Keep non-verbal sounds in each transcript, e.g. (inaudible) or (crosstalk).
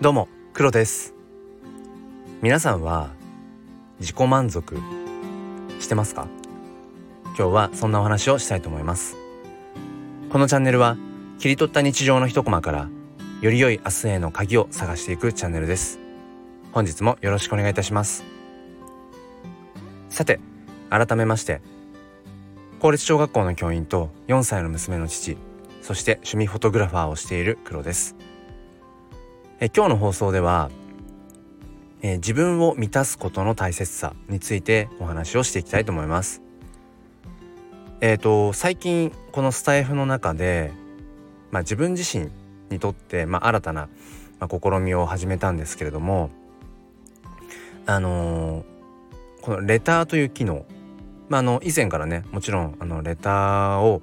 どうも黒です。皆さんは自己満足してますか？今日はそんなお話をしたいと思います。このチャンネルは切り取った日常の一コマからより良い明日への鍵を探していくチャンネルです。本日もよろしくお願いいたします。さて改めまして公立小学校の教員と4歳の娘の父そして趣味フォトグラファーをしている黒です。え今日の放送では、え自分を満たすことの大切さについてお話をしていきたいと思います。えっ、ー、と最近このスタイフの中で、まあ、自分自身にとって、まあ、新たな、まあ、試みを始めたんですけれどもあのー、このレターという機能、まあ、あの以前からねもちろんあのレターを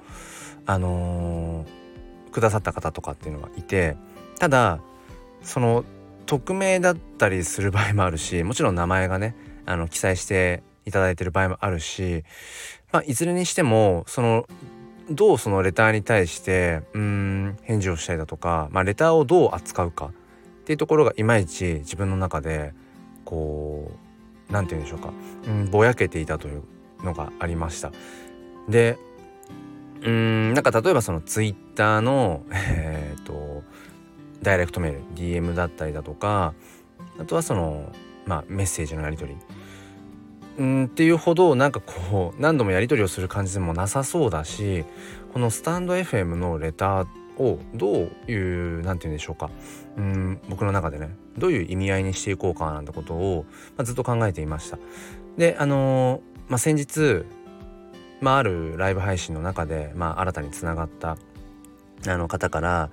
あのー、くださった方とかっていうのがいてただその匿名だったりする場合もあるし (laughs) もちろん名前がねあの記載していただいてる場合もあるし、まあ、いずれにしてもそのどうそのレターに対してうん返事をしたりだとか、まあ、レターをどう扱うかっていうところがいまいち自分の中でこう何て言うんでしょうか、うん、ぼやけていたというのがありました。でうんなんか例えばそのツイッターの、(laughs) ダイレクトメール DM だったりだとかあとはそのまあメッセージのやり取りんっていうほどなんかこう何度もやり取りをする感じでもなさそうだしこのスタンド FM のレターをどういう何て言うんでしょうかん僕の中でねどういう意味合いにしていこうかなんてことを、まあ、ずっと考えていました。であのー、まあ、先日、まあ、あるライブ配信の中で、まあ、新たにつながったあの方から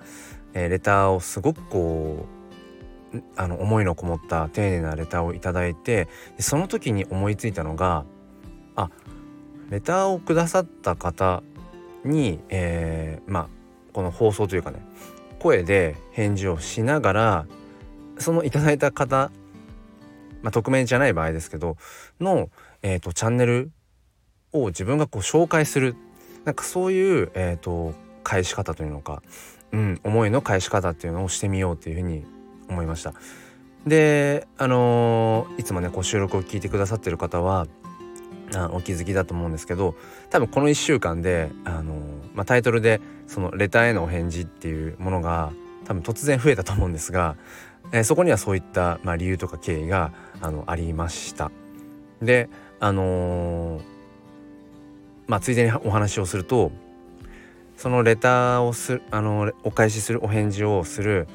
えー、レターをすごくこうあの思いのこもった丁寧なレターを頂いてその時に思いついたのがあレターをくださった方に、えー、まあこの放送というかね声で返事をしながらそのいただいた方、まあ、匿名じゃない場合ですけどの、えーと、チャンネルを自分がこう紹介する。なんかそういう、えーと返し方というのかうん、思いの返し方っていうのをしてみようっていうふうに思いました。であのー、いつもねこう収録を聞いてくださってる方はあお気づきだと思うんですけど多分この1週間で、あのー、まあ、タイトルでそのレターへのお返事っていうものが多分突然増えたと思うんですが、えー、そこにはそういった、まあ、理由とか経緯があのありました。であのまあついでにお話をするとそのレターをすあのお返しするお返事をする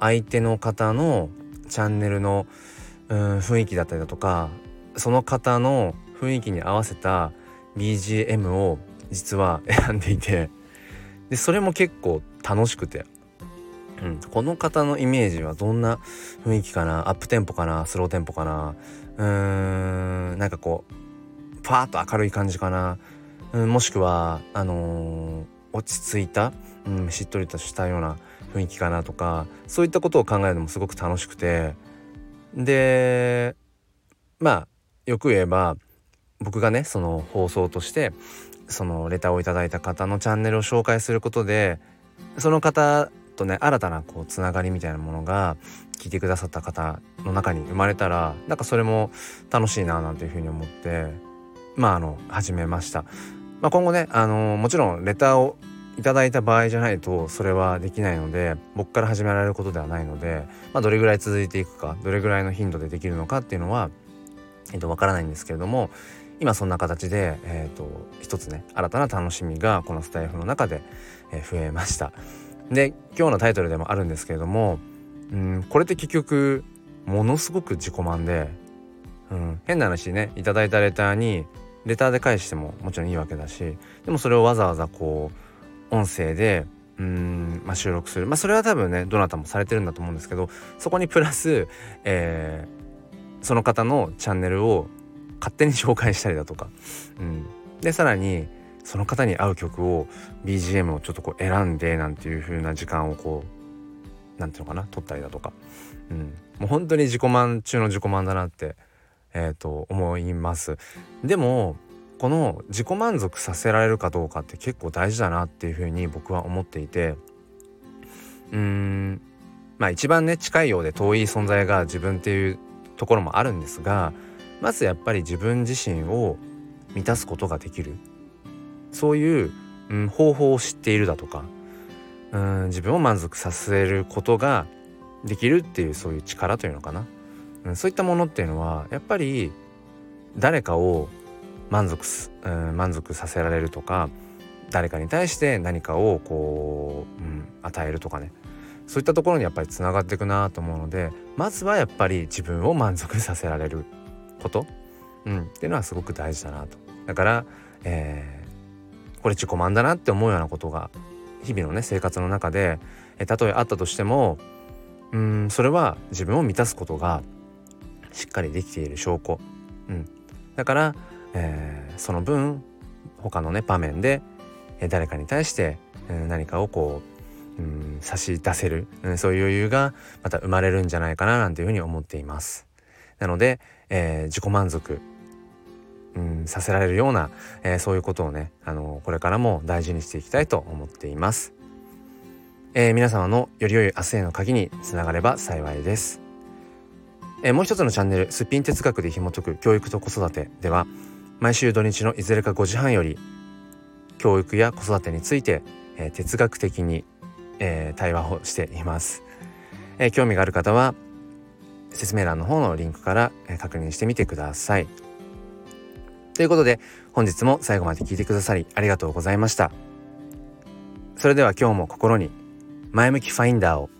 相手の方のチャンネルのうん雰囲気だったりだとかその方の雰囲気に合わせた BGM を実は選んでいてでそれも結構楽しくて、うん、この方のイメージはどんな雰囲気かなアップテンポかなスローテンポかなうーんなんかこうパーッと明るい感じかな、うん、もしくはあのー落ち着いた、うん、しっとりとしたような雰囲気かなとかそういったことを考えるのもすごく楽しくてでまあよく言えば僕がねその放送としてそのレターをいただいた方のチャンネルを紹介することでその方とね新たなこうつながりみたいなものが聞いてくださった方の中に生まれたらなんかそれも楽しいななんていうふうに思ってまああの始めました。まあ、今後ね、あのー、もちろんレターをいただいた場合じゃないとそれはできないので僕から始められることではないので、まあ、どれぐらい続いていくかどれぐらいの頻度でできるのかっていうのは、えー、とわからないんですけれども今そんな形で、えーと、一つね新たな楽しみがこのスタイフの中で、えー、増えました。で今日のタイトルでもあるんですけれどもうんこれって結局ものすごく自己満で、うん、変な話ねいただいたレターにレターで返してももちろんいいわけだしでもそれをわざわざこう音声でうん、まあ、収録する。まあそれは多分ねどなたもされてるんだと思うんですけどそこにプラス、えー、その方のチャンネルを勝手に紹介したりだとか、うん、でさらにその方に合う曲を BGM をちょっとこう選んでなんていう風な時間をこうなんていうのかな撮ったりだとか、うん、もう本当に自己満中の自己満だなってえー、と思います。でもこの自己満足させられるかどうかって結構大事だなっていうふうに僕は思っていて。うーんまあ一番ね近いようで遠い存在が自分っていうところもあるんですがまずやっぱり自分自身を満たすことができる。そういう、うん、方法を知っているだとかうん自分を満足させることができるっていうそういう力というのかな、うん、そういったものっていうのはやっぱり誰かを満足す、うん、満足させられるとか誰かに対して何かをこう、うん、与えるとかねそういったところにやっぱりつながっていくなと思うのでまずはやっぱり自分を満足させられること、うん、っていうのはすごく大事だなと。だから、えー、これ自己満だなって思うようなことが日々のね生活の中で、たとえあったとしてもうんそれは自分を満たすことがしっかりできている証拠、うん、だから、えー、その分他のね場面で、え誰かに対して、え何かをこう、うん、差し出せる、うん、そういう余裕がまた生まれるんじゃないかななんていうふうに思っています。なので、えー、自己満足、うん、させられるような、えー、そういうことをね、あのこれからも大事にしていきたいと思っています。えー、皆様のより良い明日への鍵につながれば幸いです。え、もう一つのチャンネル「すっぴん哲学で紐解く教育と子育て」では毎週土日のいずれか5時半より教育や子育てについて、え、哲学的に、え、対話をしています、え、興味がある方は説明欄の方のリンクから、え、確認してみてください。ということで本日も最後まで聞いてくださりありがとうございました。それでは今日も心に前向きファインダーを